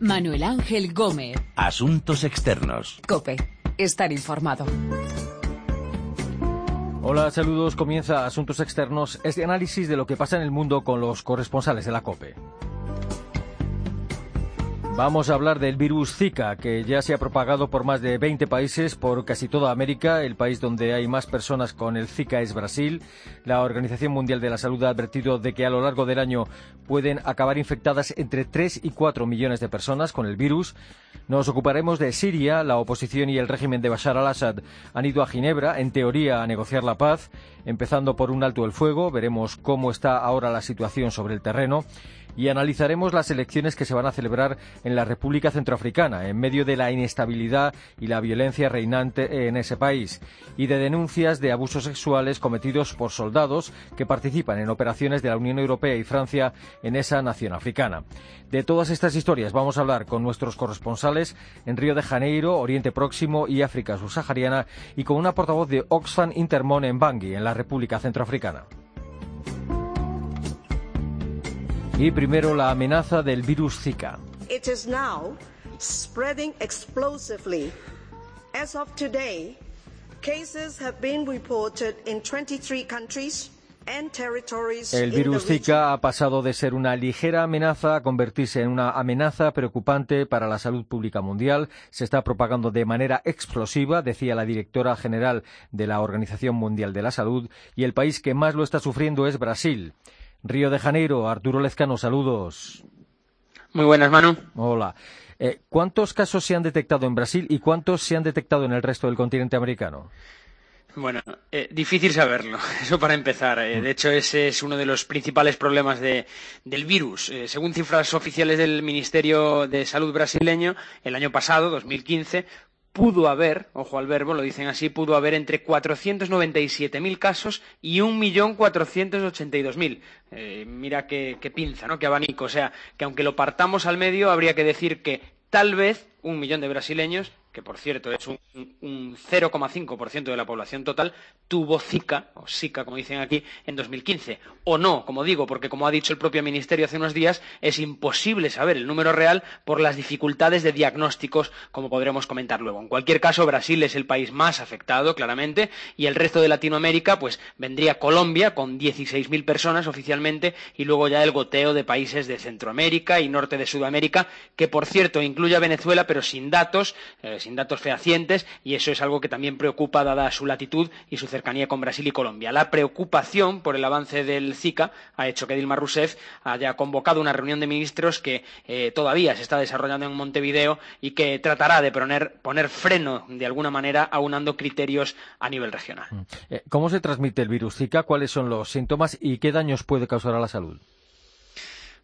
Manuel Ángel Gómez. Asuntos externos. Cope. Estar informado. Hola, saludos. Comienza Asuntos Externos, este análisis de lo que pasa en el mundo con los corresponsales de la COPE. Vamos a hablar del virus Zika, que ya se ha propagado por más de 20 países, por casi toda América. El país donde hay más personas con el Zika es Brasil. La Organización Mundial de la Salud ha advertido de que a lo largo del año pueden acabar infectadas entre 3 y 4 millones de personas con el virus. Nos ocuparemos de Siria. La oposición y el régimen de Bashar al-Assad han ido a Ginebra, en teoría, a negociar la paz, empezando por un alto el fuego. Veremos cómo está ahora la situación sobre el terreno y analizaremos las elecciones que se van a celebrar en la República Centroafricana, en medio de la inestabilidad y la violencia reinante en ese país, y de denuncias de abusos sexuales cometidos por soldados que participan en operaciones de la Unión Europea y Francia en esa nación africana. De todas estas historias vamos a hablar con nuestros corresponsales en Río de Janeiro, Oriente Próximo y África subsahariana y con una portavoz de Oxfam Intermon en Bangui, en la República Centroafricana. Y primero la amenaza del virus Zika. It is now spreading explosively. As of today, cases have been reported in 23 countries. El virus Zika ha pasado de ser una ligera amenaza a convertirse en una amenaza preocupante para la salud pública mundial. Se está propagando de manera explosiva, decía la directora general de la Organización Mundial de la Salud, y el país que más lo está sufriendo es Brasil. Río de Janeiro, Arturo Lezcano, saludos. Muy buenas, Manu. Hola. Eh, ¿Cuántos casos se han detectado en Brasil y cuántos se han detectado en el resto del continente americano? Bueno, eh, difícil saberlo, eso para empezar. Eh, de hecho, ese es uno de los principales problemas del virus. según cifras oficiales del Ministerio de Salud brasileño, el año pasado, 2015, pudo haber, ojo al verbo, lo dicen así, pudo haber entre 497.000 casos y 1.482.000. Eh, mira qué, qué pinza, ¿no? Qué abanico. O sea, que aunque lo partamos al medio, habría que decir que tal vez un millón de brasileños que por cierto es un, un 0,5% de la población total, tuvo Zika, o Zika como dicen aquí, en 2015. O no, como digo, porque como ha dicho el propio Ministerio hace unos días, es imposible saber el número real por las dificultades de diagnósticos, como podremos comentar luego. En cualquier caso, Brasil es el país más afectado, claramente, y el resto de Latinoamérica, pues vendría Colombia, con 16.000 personas oficialmente, y luego ya el goteo de países de Centroamérica y norte de Sudamérica, que por cierto incluye a Venezuela, pero sin datos, eh, sin datos fehacientes y eso es algo que también preocupa dada su latitud y su cercanía con Brasil y Colombia. La preocupación por el avance del Zika ha hecho que Dilma Rousseff haya convocado una reunión de ministros que eh, todavía se está desarrollando en Montevideo y que tratará de poner, poner freno de alguna manera aunando criterios a nivel regional. Mm. Eh, ¿Cómo se transmite el virus Zika? ¿Cuáles son los síntomas y qué daños puede causar a la salud?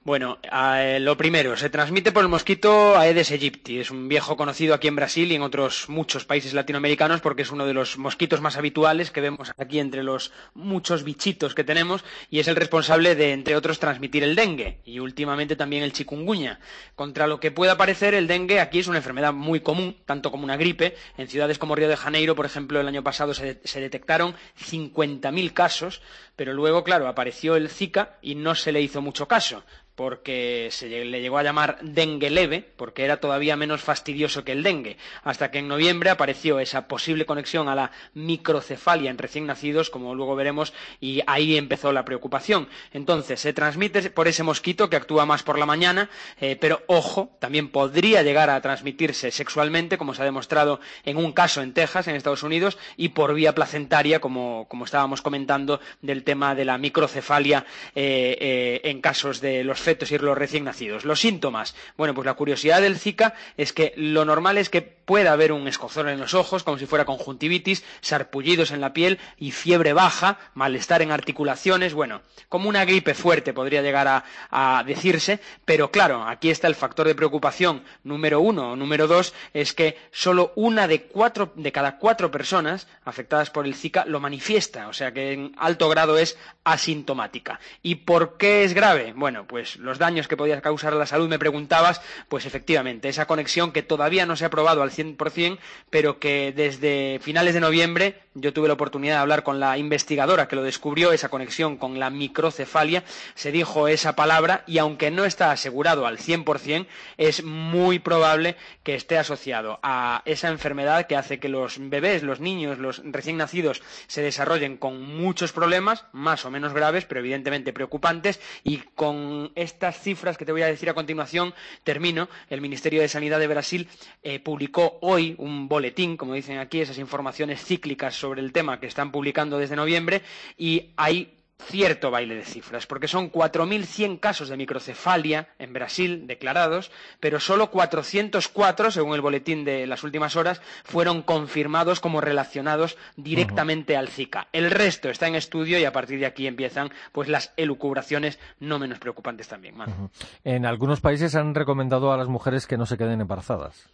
Bueno, eh, lo primero, se transmite por el mosquito Aedes aegypti. Es un viejo conocido aquí en Brasil y en otros muchos países latinoamericanos porque es uno de los mosquitos más habituales que vemos aquí entre los muchos bichitos que tenemos y es el responsable de, entre otros, transmitir el dengue y últimamente también el chikungunya. Contra lo que pueda parecer, el dengue aquí es una enfermedad muy común, tanto como una gripe. En ciudades como Río de Janeiro, por ejemplo, el año pasado se, se detectaron 50.000 casos, pero luego, claro, apareció el Zika y no se le hizo mucho caso porque se le llegó a llamar dengue leve, porque era todavía menos fastidioso que el dengue, hasta que en noviembre apareció esa posible conexión a la microcefalia en recién nacidos, como luego veremos, y ahí empezó la preocupación. Entonces, se transmite por ese mosquito que actúa más por la mañana, eh, pero ojo, también podría llegar a transmitirse sexualmente, como se ha demostrado en un caso en Texas, en Estados Unidos, y por vía placentaria, como, estábamos comentando, del tema de la microcefalia eh, eh, en casos de los fetos y los recién nacidos. Los síntomas. Bueno, pues la curiosidad del Zika es que lo normal es que pueda haber un escozor en los ojos, como si fuera conjuntivitis, sarpullidos en la piel y fiebre baja, malestar en articulaciones, bueno, como una gripe fuerte podría llegar a, a decirse, pero claro, aquí está el factor de preocupación número uno o número dos, es que solo una de, cuatro, de cada cuatro personas afectadas por el Zika lo manifiesta, o sea que en alto grado es asintomática. ¿Y por qué es grave? Bueno, pues los daños que podía causar a la salud, me preguntabas, pues efectivamente, esa conexión que todavía no se ha probado al 100%, pero que desde finales de noviembre yo tuve la oportunidad de hablar con la investigadora que lo descubrió, esa conexión con la microcefalia, se dijo esa palabra y aunque no está asegurado al 100%, es muy probable que esté asociado a esa enfermedad que hace que los bebés, los niños, los recién nacidos se desarrollen con muchos problemas, más o menos graves, pero evidentemente preocupantes, y con estas cifras que te voy a decir a continuación, termino. El Ministerio de Sanidad de Brasil eh, publicó hoy un boletín, como dicen aquí, esas informaciones cíclicas sobre el tema que están publicando desde noviembre, y hay cierto baile de cifras, porque son 4.100 casos de microcefalia en Brasil declarados, pero solo 404, según el boletín de las últimas horas, fueron confirmados como relacionados directamente al Zika. El resto está en estudio y a partir de aquí empiezan pues las elucubraciones no menos preocupantes también. En algunos países han recomendado a las mujeres que no se queden embarazadas.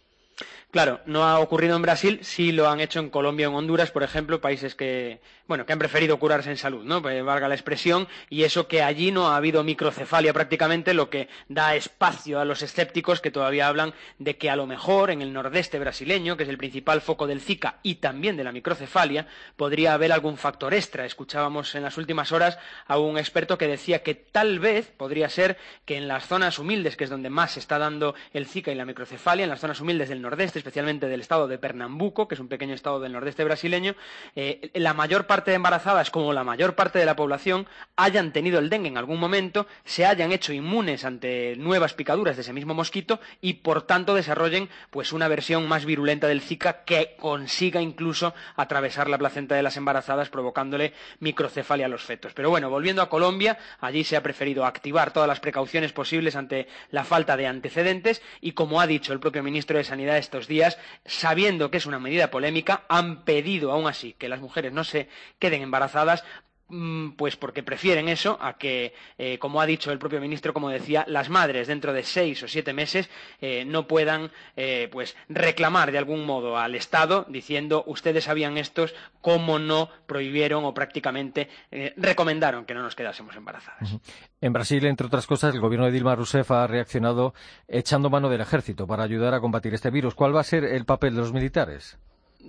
Claro, no ha ocurrido en Brasil, sí lo han hecho en Colombia o en Honduras, por ejemplo, países que, bueno, que han preferido curarse en salud, ¿no? Pues, valga la expresión, y eso que allí no ha habido microcefalia prácticamente, lo que da espacio a los escépticos que todavía hablan de que a lo mejor en el nordeste brasileño, que es el principal foco del Zika y también de la microcefalia, podría haber algún factor extra. Escuchábamos en las últimas horas a un experto que decía que tal vez podría ser que en las zonas humildes, que es donde más se está dando el Zika y la microcefalia, en las zonas humildes del nordeste, especialmente del estado de Pernambuco, que es un pequeño estado del nordeste brasileño, eh, la mayor parte de embarazadas, como la mayor parte de la población, hayan tenido el dengue en algún momento, se hayan hecho inmunes ante nuevas picaduras de ese mismo mosquito y, por tanto, desarrollen pues una versión más virulenta del Zika que consiga incluso atravesar la placenta de las embarazadas, provocándole microcefalia a los fetos. Pero bueno, volviendo a Colombia, allí se ha preferido activar todas las precauciones posibles ante la falta de antecedentes y, como ha dicho el propio ministro de Sanidad estos días, sabiendo que es una medida polémica, han pedido aún así que las mujeres no se queden embarazadas pues porque prefieren eso a que, eh, como ha dicho el propio ministro, como decía, las madres dentro de seis o siete meses eh, no puedan eh, pues reclamar de algún modo al Estado diciendo ustedes sabían estos cómo no prohibieron o prácticamente recomendaron que no nos quedásemos embarazadas. En Brasil, entre otras cosas, el gobierno de Dilma Rousseff ha reaccionado echando mano del ejército para ayudar a combatir este virus. ¿Cuál va a ser el papel de los militares?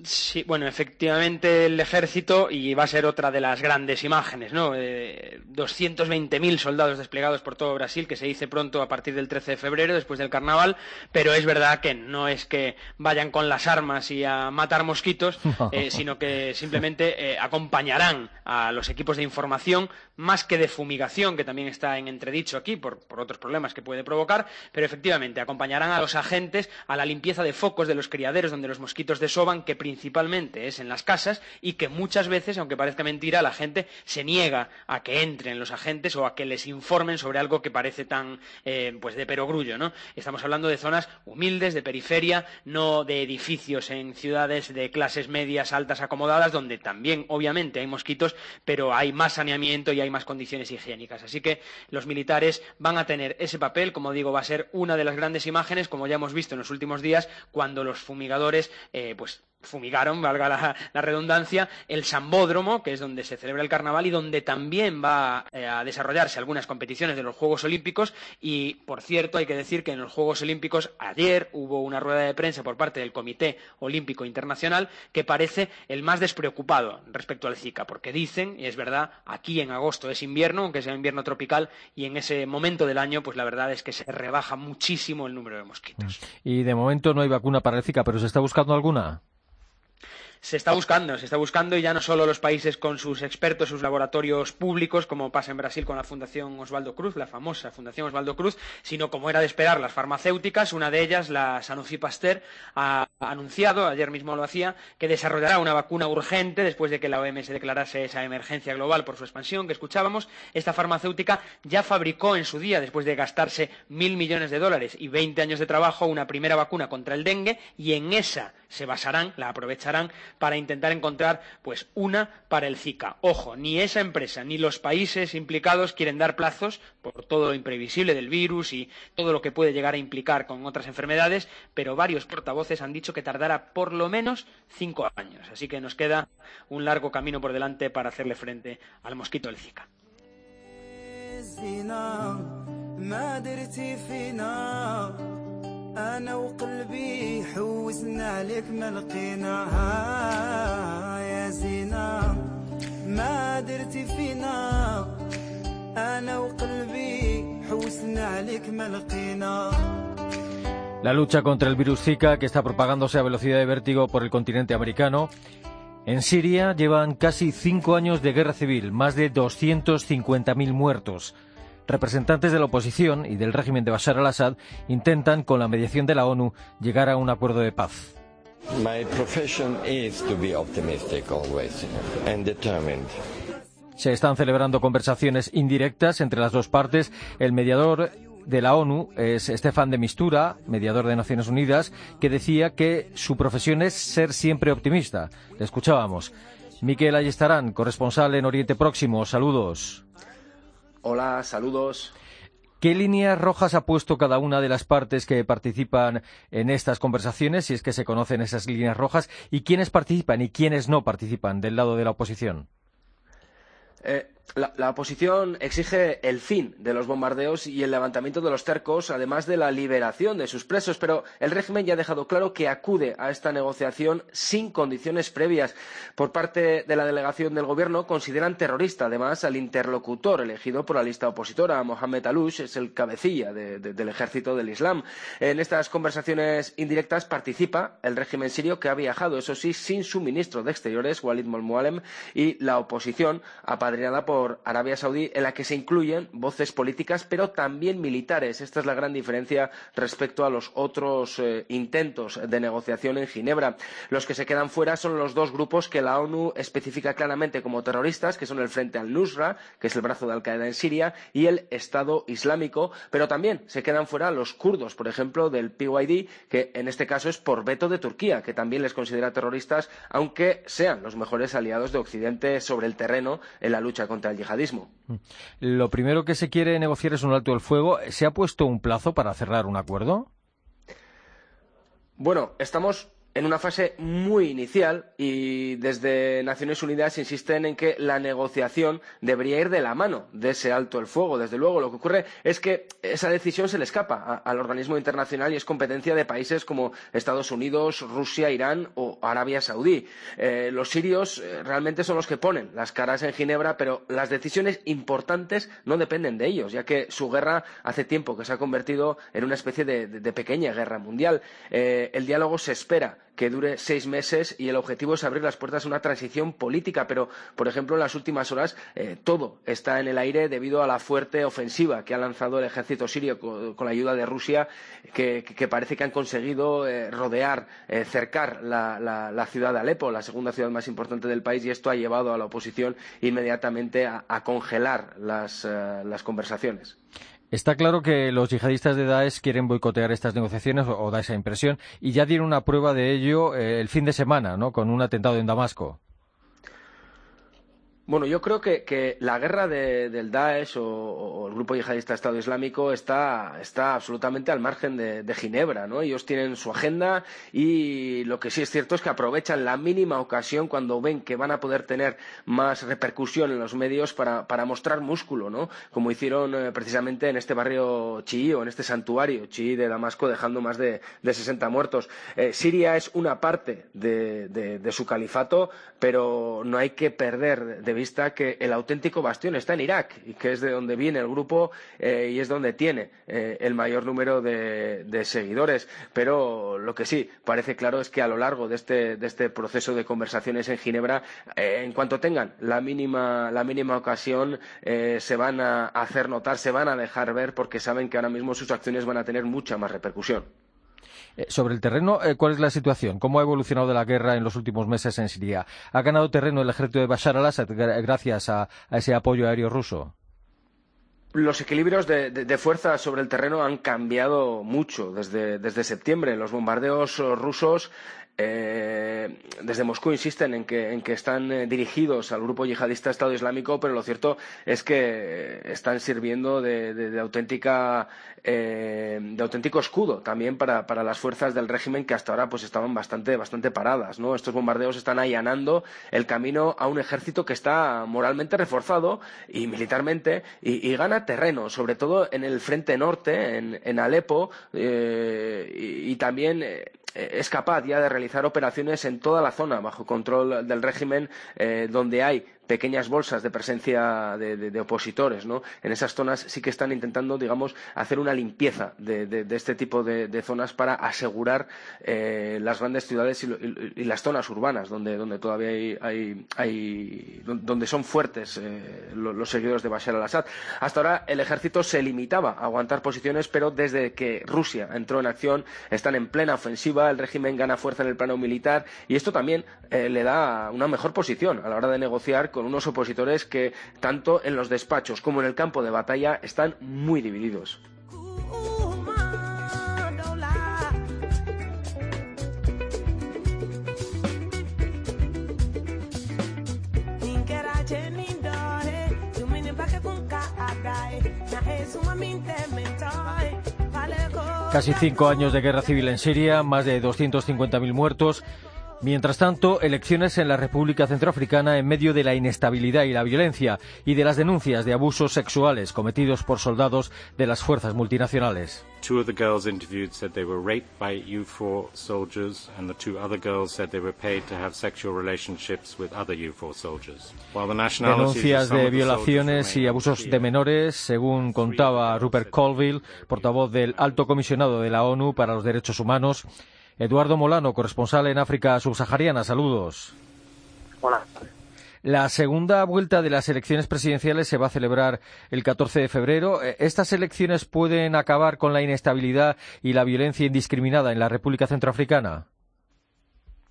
Sí, bueno, efectivamente el ejército, y va a ser otra de las grandes imágenes, ¿no? Eh, 220.000 soldados desplegados por todo Brasil, que se dice pronto a partir del 13 de febrero, después del carnaval, pero es verdad que no es que vayan con las armas y a matar mosquitos, eh, sino que simplemente eh, acompañarán a los equipos de información, más que de fumigación, que también está en entredicho aquí por, por otros problemas que puede provocar, pero efectivamente acompañarán a los agentes a la limpieza de focos de los criaderos donde los mosquitos desoban, que principalmente es en las casas y que muchas veces, aunque parezca mentira, la gente se niega a que entren los agentes o a que les informen sobre algo que parece tan eh, pues de perogrullo, ¿no? Estamos hablando de zonas humildes, de periferia, no de edificios en ciudades de clases medias, altas, acomodadas, donde también obviamente hay mosquitos, pero hay más saneamiento y hay más condiciones higiénicas. Así que los militares van a tener ese papel, como digo, va a ser una de las grandes imágenes, como ya hemos visto en los últimos días, cuando los fumigadores eh, pues fumigaron, valga la, redundancia, el Sambódromo, que es donde se celebra el carnaval y donde también va eh, a desarrollarse algunas competiciones de los Juegos Olímpicos. Y, por cierto, hay que decir que en los Juegos Olímpicos ayer hubo una rueda de prensa por parte del Comité Olímpico Internacional que parece el más despreocupado respecto al Zika, porque dicen, y es verdad, aquí en agosto es invierno, aunque sea invierno tropical, y en ese momento del año, pues la verdad es que se rebaja muchísimo el número de mosquitos. Y de momento no hay vacuna para el Zika, pero ¿se está buscando alguna? Se está buscando, se está buscando y ya no solo los países con sus expertos, sus laboratorios públicos, como pasa en Brasil con la Fundación Osvaldo Cruz, la famosa Fundación Osvaldo Cruz, sino como era de esperar las farmacéuticas, una de ellas, la Sanofi Pasteur, ha anunciado, ayer mismo lo hacía, que desarrollará una vacuna urgente después de que la OMS declarase esa emergencia global por su expansión que escuchábamos. Esta farmacéutica ya fabricó en su día, después de gastarse mil millones de dólares y veinte años de trabajo, una primera vacuna contra el dengue y en esa se basarán, la aprovecharán para intentar encontrar pues una para el Zika. Ojo, ni esa empresa ni los países implicados quieren dar plazos por todo lo imprevisible del virus y todo lo que puede llegar a implicar con otras enfermedades, pero varios portavoces han dicho que tardará por lo menos cinco años. Así que nos queda un largo camino por delante para hacerle frente al mosquito del Zika. La lucha contra el virus Zika, que está propagándose a velocidad de vértigo por el continente americano. En Siria llevan casi cinco años de guerra civil, más de 250.000 muertos. Representantes de la oposición y del régimen de Bashar al-Assad intentan, con la mediación de la ONU, llegar a un acuerdo de paz. Se están celebrando conversaciones indirectas entre las dos partes. El mediador de la ONU es Estefan de Mistura, mediador de Naciones Unidas, que decía que su profesión es ser siempre optimista. Le escuchábamos. Miquel Ayestarán, corresponsal en Oriente Próximo. Saludos. Hola, saludos. ¿Qué líneas rojas ha puesto cada una de las partes que participan en estas conversaciones, si es que se conocen esas líneas rojas, y quiénes participan y quiénes no participan del lado de la oposición? Eh, la, oposición exige el fin de los bombardeos y el levantamiento de los cercos, además de la liberación de sus presos, pero el régimen ya ha dejado claro que acude a esta negociación sin condiciones previas. Por parte de la delegación del gobierno consideran terrorista, además, al interlocutor elegido por la lista opositora, Mohamed Alouche, es el cabecilla del ejército del Islam. En estas conversaciones indirectas participa el régimen sirio que ha viajado, eso sí, sin su ministro de Exteriores, Walid Molmualem, y la oposición, apadrinada por Arabia Saudí, en la que se incluyen voces políticas, pero también militares. Esta es la gran diferencia respecto a los otros eh, intentos de negociación en Ginebra. Los que se quedan fuera son los dos grupos que la ONU especifica claramente como terroristas, que son el Frente al-Nusra, que es el brazo de Al-Qaeda en Siria, y el Estado Islámico, pero también se quedan fuera los kurdos, por ejemplo, del PYD, que en este caso es por veto de Turquía, que también les considera terroristas, aunque sean los mejores aliados de Occidente sobre el terreno en la lucha contra el yihadismo. Mm. Lo primero que se quiere negociar es un alto el fuego. ¿Se ha puesto un plazo para cerrar un acuerdo? Bueno, estamos en una fase muy inicial y desde Naciones Unidas insisten en que la negociación debería ir de la mano de ese alto el fuego. Desde luego, lo que ocurre es que esa decisión se le escapa al organismo internacional y es competencia de países como Estados Unidos, Rusia, Irán o Arabia Saudí. Eh, los sirios eh, realmente son los que ponen las caras en Ginebra, pero las decisiones importantes no dependen de ellos, ya que su guerra hace tiempo que se ha convertido en una especie de, pequeña guerra mundial. Eh, el diálogo se espera que dure seis meses y el objetivo es abrir las puertas a una transición política. Pero, por ejemplo, en las últimas horas eh, todo está en el aire debido a la fuerte ofensiva que ha lanzado el ejército sirio con, la ayuda de Rusia, que, parece que han conseguido eh, rodear, eh, cercar la, ciudad de Alepo, la segunda ciudad más importante del país, y esto ha llevado a la oposición inmediatamente a, congelar las conversaciones. Está claro que los yihadistas de Daesh quieren boicotear estas negociaciones, o da esa impresión, y ya dieron una prueba de ello eh, el fin de semana, ¿no? Con un atentado en Damasco. Bueno, yo creo que, la guerra del Daesh o, el grupo yihadista Estado Islámico está, absolutamente al margen de, Ginebra, ¿no? Ellos tienen su agenda y lo que sí es cierto es que aprovechan la mínima ocasión cuando ven que van a poder tener más repercusión en los medios para, mostrar músculo, ¿no? Como hicieron eh, precisamente en este barrio chií o en este santuario chií de Damasco, dejando más de, de 60 muertos. Eh, Siria es una parte de, su califato, pero no hay que perder de vista que el auténtico bastión está en Irak y que es de donde viene el grupo eh, y es donde tiene eh, el mayor número de, seguidores. Pero lo que sí parece claro es que a lo largo de este, este proceso de conversaciones en Ginebra, eh, en cuanto tengan la mínima, la mínima ocasión, se van a hacer notar, se van a dejar ver porque saben que ahora mismo sus acciones van a tener mucha más repercusión. Eh, sobre el terreno, eh, ¿cuál es la situación? ¿Cómo ha evolucionado la guerra en los últimos meses en Siria? ¿Ha ganado terreno el ejército de Bashar al-Assad gracias a ese apoyo aéreo ruso? Los equilibrios de, fuerza sobre el terreno han cambiado mucho desde, septiembre. Los bombardeos rusos eh, desde Moscú insisten en que, en que están eh, dirigidos al grupo yihadista Estado Islámico, pero lo cierto es que están sirviendo de, auténtica eh, de auténtico escudo también para, las fuerzas del régimen que hasta ahora pues estaban bastante, bastante paradas. ¿no? Estos bombardeos están allanando el camino a un ejército que está moralmente reforzado y militarmente y, gana terreno, sobre todo en el frente norte, en, Alepo, y, también eh, es capaz ya de realizar operaciones en toda la zona bajo control del régimen eh, donde hay pequeñas bolsas de presencia de, opositores, ¿no? En esas zonas sí que están intentando, digamos, hacer una limpieza de, este tipo de, zonas para asegurar eh, las grandes ciudades y, las zonas urbanas donde, donde todavía hay, hay, donde son fuertes eh, los, seguidores de Bashar al-Assad. Hasta ahora el ejército se limitaba a aguantar posiciones, pero desde que Rusia entró en acción están en plena ofensiva, el régimen gana fuerza en el plano militar y esto también eh, le da una mejor posición a la hora de negociar con unos opositores que tanto en los despachos como en el campo de batalla están muy divididos. Casi cinco años de guerra civil en Siria, más de 250.000 muertos Mientras tanto, elecciones en la República Centroafricana en medio de la inestabilidad y la violencia y de las denuncias de abusos sexuales cometidos por soldados de las fuerzas multinacionales. Two of the girls interviewed said they were raped by U4 soldiers, and the two other girls said they were paid to have sexual relationships with other U4 soldiers. Denuncias de violaciones y abusos de menores, según contaba Rupert Colville, portavoz del Alto Comisionado de la ONU para los Derechos Humanos, Eduardo Molano, corresponsal en África subsahariana. Saludos. Hola. La segunda vuelta de las elecciones presidenciales se va a celebrar el 14 de febrero. Eh, ¿Estas elecciones pueden acabar con la inestabilidad y la violencia indiscriminada en la República Centroafricana?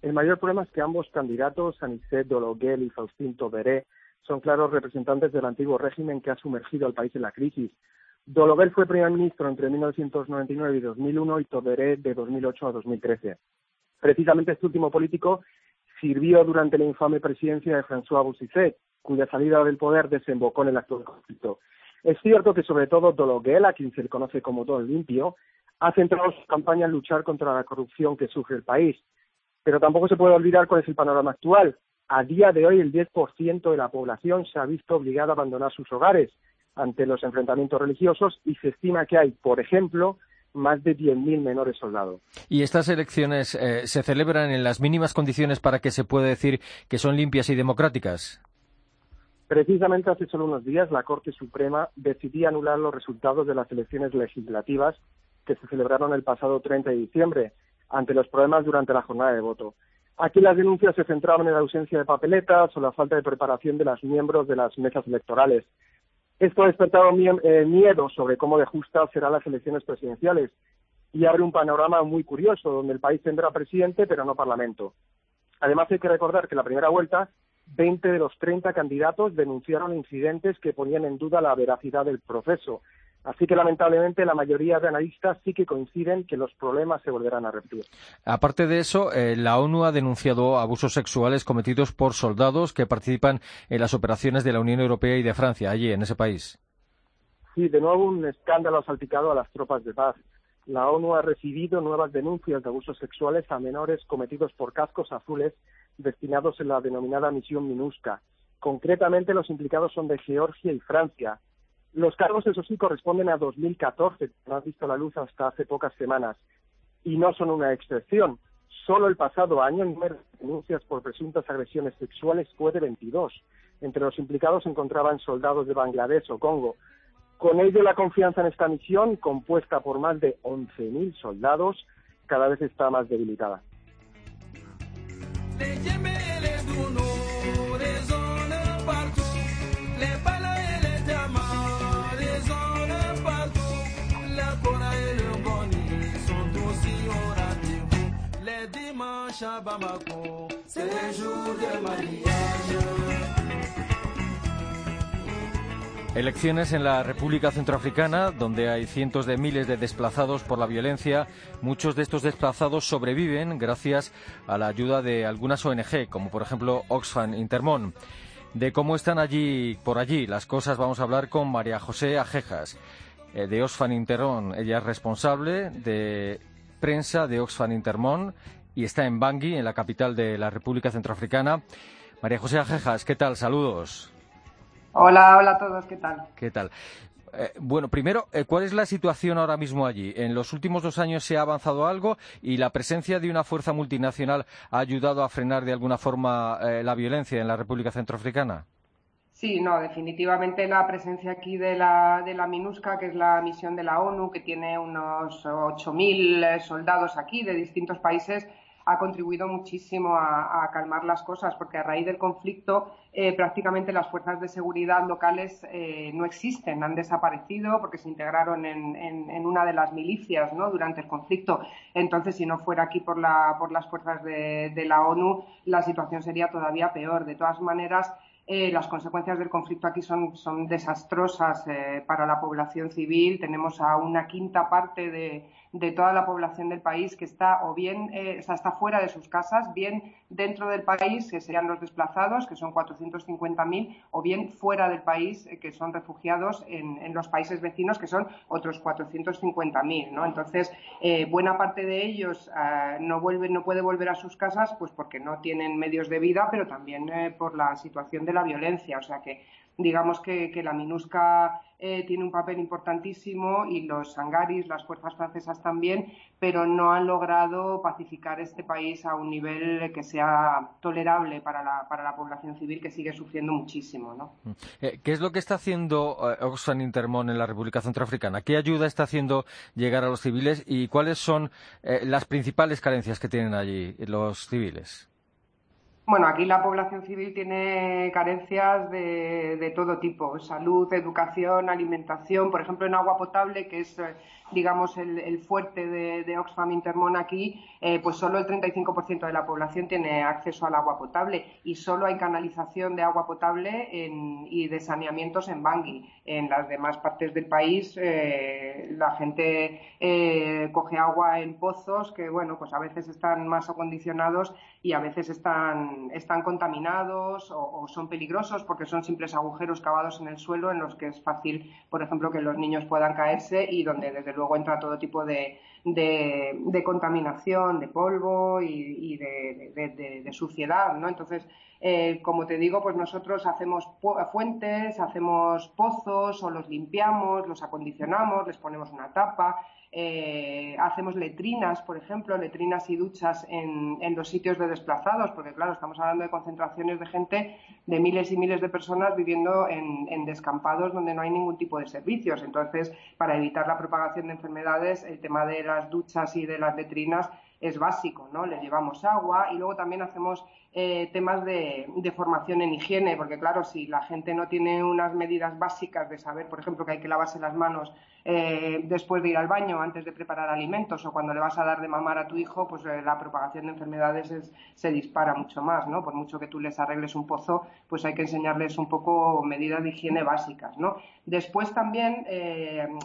El mayor problema es que ambos candidatos, Anicet Dologuel y Faustín Toberé, son claros representantes del antiguo régimen que ha sumergido al país en la crisis. Dologuel fue primer ministro entre 1999 y 2001 y Toberé de 2008 a 2013. Precisamente este último político sirvió durante la infame presidencia de François Boussisset, cuya salida del poder desembocó en el actual conflicto. Es cierto que sobre todo Dologuel, a quien se le conoce como Don Limpio, ha centrado su campaña en luchar contra la corrupción que sufre el país. Pero tampoco se puede olvidar cuál es el panorama actual. A día de hoy, el 10% de la población se ha visto obligada a abandonar sus hogares ante los enfrentamientos religiosos y se estima que hay, por ejemplo, más de 10.000 menores soldados. ¿Y estas elecciones eh, se celebran en las mínimas condiciones para que se pueda decir que son limpias y democráticas? Precisamente hace solo unos días la Corte Suprema decidió anular los resultados de las elecciones legislativas que se celebraron el pasado 30 de diciembre ante los problemas durante la jornada de voto. Aquí las denuncias se centraban en la ausencia de papeletas o la falta de preparación de los miembros de las mesas electorales. Esto ha despertado eh, miedo sobre cómo de justas serán las elecciones presidenciales y abre un panorama muy curioso, donde el país tendrá presidente pero no parlamento. Además, hay que recordar que en la primera vuelta, 20 de los 30 candidatos denunciaron incidentes que ponían en duda la veracidad del proceso. Así que lamentablemente la mayoría de analistas sí que coinciden que los problemas se volverán a repetir. Aparte de eso, eh, la ONU ha denunciado abusos sexuales cometidos por soldados que participan en las operaciones de la Unión Europea y de Francia allí en ese país. Sí, de nuevo un escándalo salpicado a las tropas de paz. La ONU ha recibido nuevas denuncias de abusos sexuales a menores cometidos por cascos azules destinados en la denominada misión MINUSCA. Concretamente, los implicados son de Georgia y Francia los cargos, eso sí, corresponden a 2014, que no han visto la luz hasta hace pocas semanas, y no son una excepción. Solo el pasado año el número de denuncias por presuntas agresiones sexuales fue de 22. Entre los implicados se encontraban soldados de Bangladesh o Congo. Con ello, la confianza en esta misión, compuesta por más de 11.000 soldados, cada vez está más debilitada. Elecciones en la República Centroafricana, donde hay cientos de miles de desplazados por la violencia. Muchos de estos desplazados sobreviven gracias a la ayuda de algunas ONG, como por ejemplo Oxfam Intermón. De cómo están allí, por allí, las cosas vamos a hablar con María José Ajejas, eh, de Oxfam Intermón. Ella es responsable de prensa de Oxfam Intermón y está en Bangui, en la capital de la República Centroafricana. María José Ajejas, ¿qué tal? Saludos. Hola, hola a todos, ¿qué tal? ¿Qué tal? Eh, bueno, primero, eh, ¿cuál es la situación ahora mismo allí? ¿En los últimos dos años se ha avanzado algo y la presencia de una fuerza multinacional ha ayudado a frenar de alguna forma eh, la violencia en la República Centroafricana? Sí, no, definitivamente la presencia aquí de la, de la MINUSCA, que es la misión de la ONU, que tiene unos 8.000 soldados aquí de distintos países, ha contribuido muchísimo a, calmar las cosas, porque a raíz del conflicto eh, prácticamente las fuerzas de seguridad locales eh, no existen, han desaparecido porque se integraron en, una de las milicias durante el conflicto. Entonces, si no fuera aquí por, la, por las fuerzas de, la ONU, la situación sería todavía peor. De todas maneras, eh, las consecuencias del conflicto aquí son, son desastrosas para la población civil. Tenemos a una quinta parte de, de toda la población del país que está o bien eh, está fuera de sus casas, bien dentro del país, que serían los desplazados, que son 450.000, o bien fuera del país, eh, que son refugiados en, los países vecinos, que son otros 450.000. ¿no? Entonces, eh, buena parte de ellos no, vuelve, no puede volver a sus casas pues porque no tienen medios de vida, pero también por la situación de la violencia. O sea que digamos que, la MINUSCA eh, tiene un papel importantísimo y los sangaris, las fuerzas francesas también, pero no han logrado pacificar este país a un nivel que sea tolerable para la, para la población civil que sigue sufriendo muchísimo. ¿no? Mm. Eh, ¿Qué es lo que está haciendo eh, Oxfam Intermón en la República Centroafricana? ¿Qué ayuda está haciendo llegar a los civiles y cuáles son las principales carencias que tienen allí los civiles? Bueno, aquí la población civil tiene carencias de, todo tipo, salud, educación, alimentación, por ejemplo, en agua potable, que es eh, digamos, el, fuerte de, Oxfam Intermón aquí, eh, pues solo el 35% de la población tiene acceso al agua potable y solo hay canalización de agua potable y de saneamientos en Bangui. En las demás partes del país eh, la gente eh, coge agua en pozos que, bueno, pues a veces están más acondicionados y a veces están, están contaminados o, o son peligrosos porque son simples agujeros cavados en el suelo en los que es fácil, por ejemplo, que los niños puedan caerse y donde desde luego entra todo tipo de, de, contaminación, de polvo y, de, suciedad, ¿no? Entonces, eh, como te digo, pues nosotros hacemos fuentes, hacemos pozos o los limpiamos, los acondicionamos, les ponemos una tapa, eh, hacemos letrinas, por ejemplo, letrinas y duchas en, los sitios de desplazados, porque claro, estamos hablando de concentraciones de gente, de miles y miles de personas viviendo en, descampados donde no hay ningún tipo de servicios. Entonces, para evitar la propagación de enfermedades, el tema de las duchas y de las letrinas es básico, ¿no? Le llevamos agua y luego también hacemos eh, temas de, formación en higiene, porque claro, si la gente no tiene unas medidas básicas de saber, por ejemplo, que hay que lavarse las manos eh, después de ir al baño, antes de preparar alimentos o cuando le vas a dar de mamar a tu hijo, pues eh, la propagación de enfermedades se dispara mucho más, ¿no? Por mucho que tú les arregles un pozo, pues hay que enseñarles un poco medidas de higiene básicas, ¿no? Después también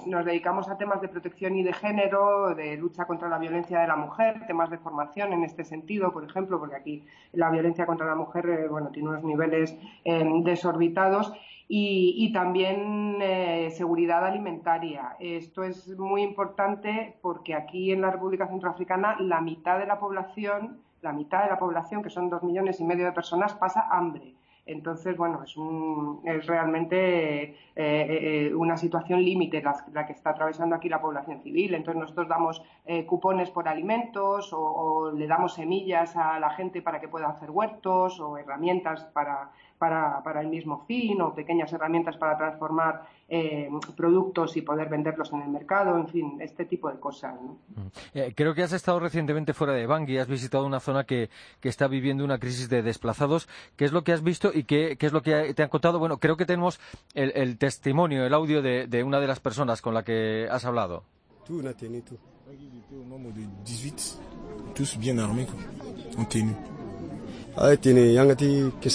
nos dedicamos a temas de protección y de género, de lucha contra la violencia de la mujer, temas de formación en este sentido, por ejemplo, porque aquí la violencia contra la mujer eh, bueno, tiene unos niveles eh, desorbitados y, también eh, seguridad alimentaria. Esto es muy importante porque aquí en la República Centroafricana la mitad de la población, la mitad de la población, que son dos millones y medio de personas, pasa hambre. Entonces, bueno, es, un, es realmente eh, eh, una situación límite la, que está atravesando aquí la población civil. Entonces, nosotros damos eh, cupones por alimentos o, le damos semillas a la gente para que pueda hacer huertos o herramientas para, para, para el mismo fin o pequeñas herramientas para transformar eh, productos y poder venderlos en el mercado, en fin, este tipo de cosas. Mm. Eh, creo que has estado recientemente fuera de Bangui, has visitado una zona que, que, está viviendo una crisis de desplazados. ¿Qué es lo que has visto y qué, qué es lo que te han contado? Bueno, creo que tenemos el, el testimonio, el audio de, de, una de las personas con la que has hablado. Nombre de 18, tous bien armés, en tenue. Ah, tiene, yangati, que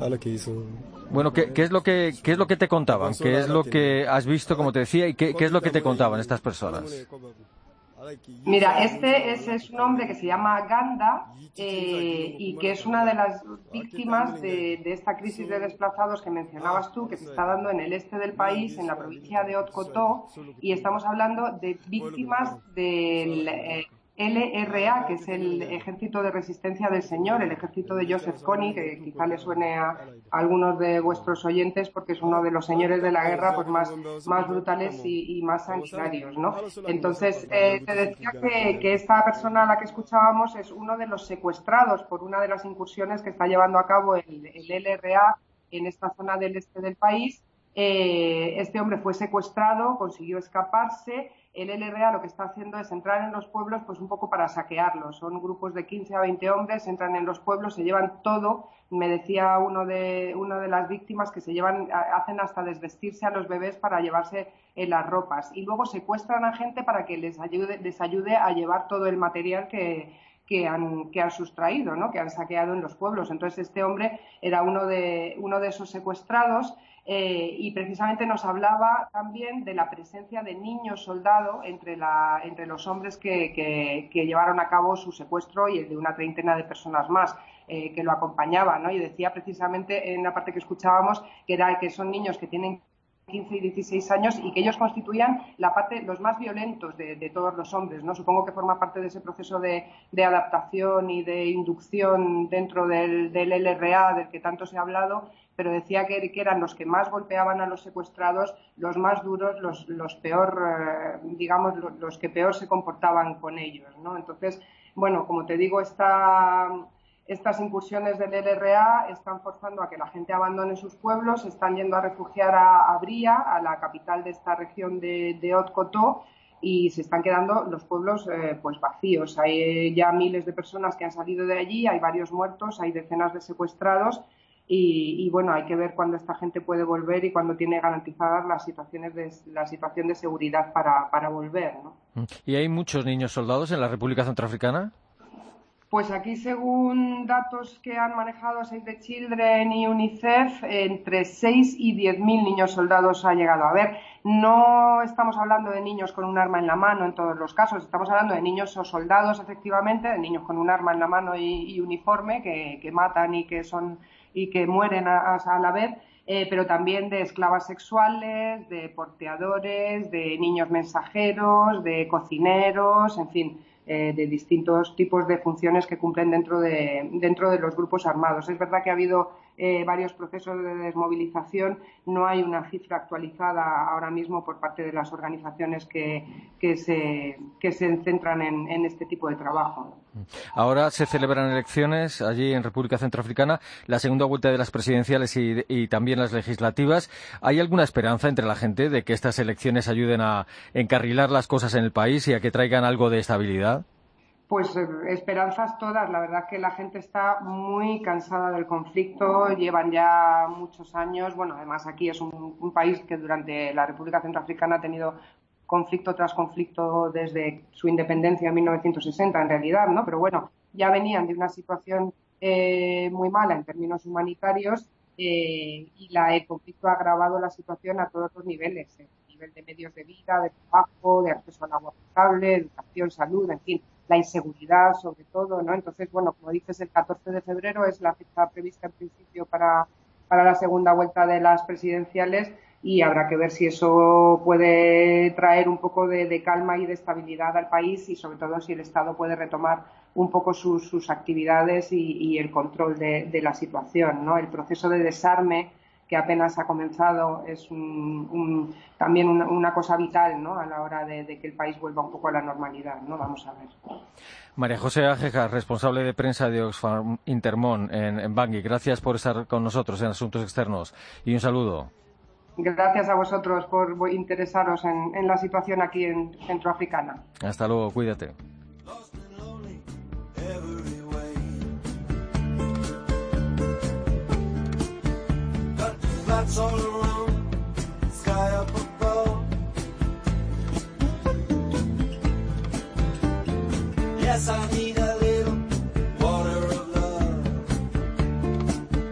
ala que hizo Bueno, ¿qué, ¿qué, es lo que, ¿qué es lo que te contaban? ¿Qué es lo que has visto, como te decía, y qué, qué es lo que te contaban estas personas? Mira, este es, es, un hombre que se llama Ganda eh, y que es una de las víctimas de, de, esta crisis de desplazados que mencionabas tú, que se está dando en el este del país, en la provincia de Otcoto, y estamos hablando de víctimas del eh, LRA, que es el Ejército de Resistencia del Señor, el ejército de Joseph Kony, que quizá le suene a, algunos de vuestros oyentes porque es uno de los señores de la guerra pues más, más brutales y, y más sanguinarios, ¿no? Entonces, eh, te decía que, que, esta persona a la que escuchábamos es uno de los secuestrados por una de las incursiones que está llevando a cabo el, el LRA en esta zona del este del país. Eh, este hombre fue secuestrado, consiguió escaparse el LRA lo que está haciendo es entrar en los pueblos pues un poco para saquearlos. Son grupos de 15 a 20 hombres, entran en los pueblos, se llevan todo. Me decía uno de, una de las víctimas que se llevan, hacen hasta desvestirse a los bebés para llevarse en las ropas. Y luego secuestran a gente para que les ayude, les ayude a llevar todo el material que, que han, que han sustraído, ¿no? que han saqueado en los pueblos. Entonces, este hombre era uno de, uno de esos secuestrados eh, y precisamente nos hablaba también de la presencia de niños soldados entre, la, entre los hombres que, que, que, llevaron a cabo su secuestro y el de una treintena de personas más eh, que lo acompañaban. ¿no? Y decía precisamente en la parte que escuchábamos que, era, que son niños que tienen 15 y 16 años y que ellos constituían la parte, los más violentos de, de todos los hombres. ¿no? Supongo que forma parte de ese proceso de, de adaptación y de inducción dentro del, del, LRA del que tanto se ha hablado, pero decía que, eran los que más golpeaban a los secuestrados, los más duros, los, los peor, eh, digamos, los, que peor se comportaban con ellos. ¿no? Entonces, bueno, como te digo, esta estas incursiones del LRA están forzando a que la gente abandone sus pueblos, están yendo a refugiar a, a a la capital de esta región de, de y se están quedando los pueblos eh, pues vacíos. Hay ya miles de personas que han salido de allí, hay varios muertos, hay decenas de secuestrados y, y, bueno, hay que ver cuándo esta gente puede volver y cuándo tiene garantizadas las situaciones de, la situación de seguridad para, para volver. ¿no? ¿Y hay muchos niños soldados en la República Centroafricana? Pues aquí, según datos que han manejado Save the Children y UNICEF, entre 6 y 10 mil niños soldados ha llegado a ver. No estamos hablando de niños con un arma en la mano en todos los casos, estamos hablando de niños o soldados, efectivamente, de niños con un arma en la mano y, y uniforme que, que, matan y que, son, y que mueren a, a la vez. Eh, pero también de esclavas sexuales, de porteadores, de niños mensajeros, de cocineros, en fin, eh, de distintos tipos de funciones que cumplen dentro de, dentro de los grupos armados. Es verdad que ha habido eh, varios procesos de desmovilización, no hay una cifra actualizada ahora mismo por parte de las organizaciones que, se, centran en, este tipo de trabajo. Ahora se celebran elecciones allí en República Centroafricana, la segunda vuelta de las presidenciales y también las legislativas. ¿Hay alguna esperanza entre la gente de que estas elecciones ayuden a encarrilar las cosas en el país y a que traigan algo de estabilidad? Pues esperanzas todas. La verdad que la gente está muy cansada del conflicto. Llevan ya muchos años. Bueno, además aquí es un, país que durante la República Centroafricana ha tenido conflicto tras conflicto desde su independencia en 1960, en realidad, ¿no? Pero bueno, ya venían de una situación eh, muy mala en términos humanitarios eh, y la, el conflicto ha agravado la situación a todos los niveles, eh, nivel de medios de vida, de trabajo, de acceso al agua potable, educación, salud, en fin la inseguridad sobre todo, ¿no? Entonces, bueno, como dices, el 14 de febrero es la fecha prevista en principio para, para la segunda vuelta de las presidenciales y habrá que ver si eso puede traer un poco de, calma y de estabilidad al país y sobre todo si el Estado puede retomar un poco sus, sus actividades y, y, el control de, de, la situación, ¿no? El proceso de desarme que apenas ha comenzado es un, un, también una, una, cosa vital ¿no? a la hora de, de, que el país vuelva un poco a la normalidad. ¿no? Vamos a ver. María José Ajeja, responsable de prensa de Oxfam Intermón en, en Bangui. Gracias por estar con nosotros en Asuntos Externos y un saludo. Gracias a vosotros por interesaros en, en la situación aquí en Centroafricana. Hasta luego, cuídate. Lights all around, sky up above. Yes, I need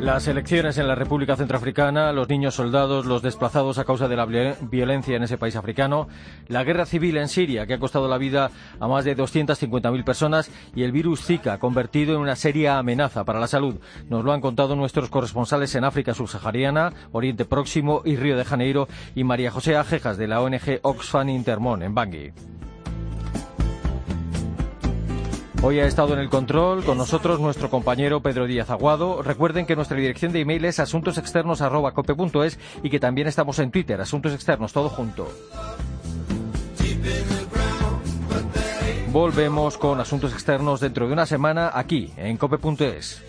Las elecciones en la República Centroafricana, los niños soldados, los desplazados a causa de la violencia en ese país africano, la guerra civil en Siria, que ha costado la vida a más de 250.000 personas, y el virus Zika, convertido en una seria amenaza para la salud. Nos lo han contado nuestros corresponsales en África subsahariana, Oriente Próximo y Río de Janeiro, y María José Ajejas de la ONG Oxfam Intermon en Bangui. Hoy ha estado en el control con nosotros nuestro compañero Pedro Díaz Aguado. Recuerden que nuestra dirección de email es asuntosexternos.cope.es y que también estamos en Twitter, Asuntos Externos, todo junto. Volvemos con Asuntos Externos dentro de una semana aquí en cope.es.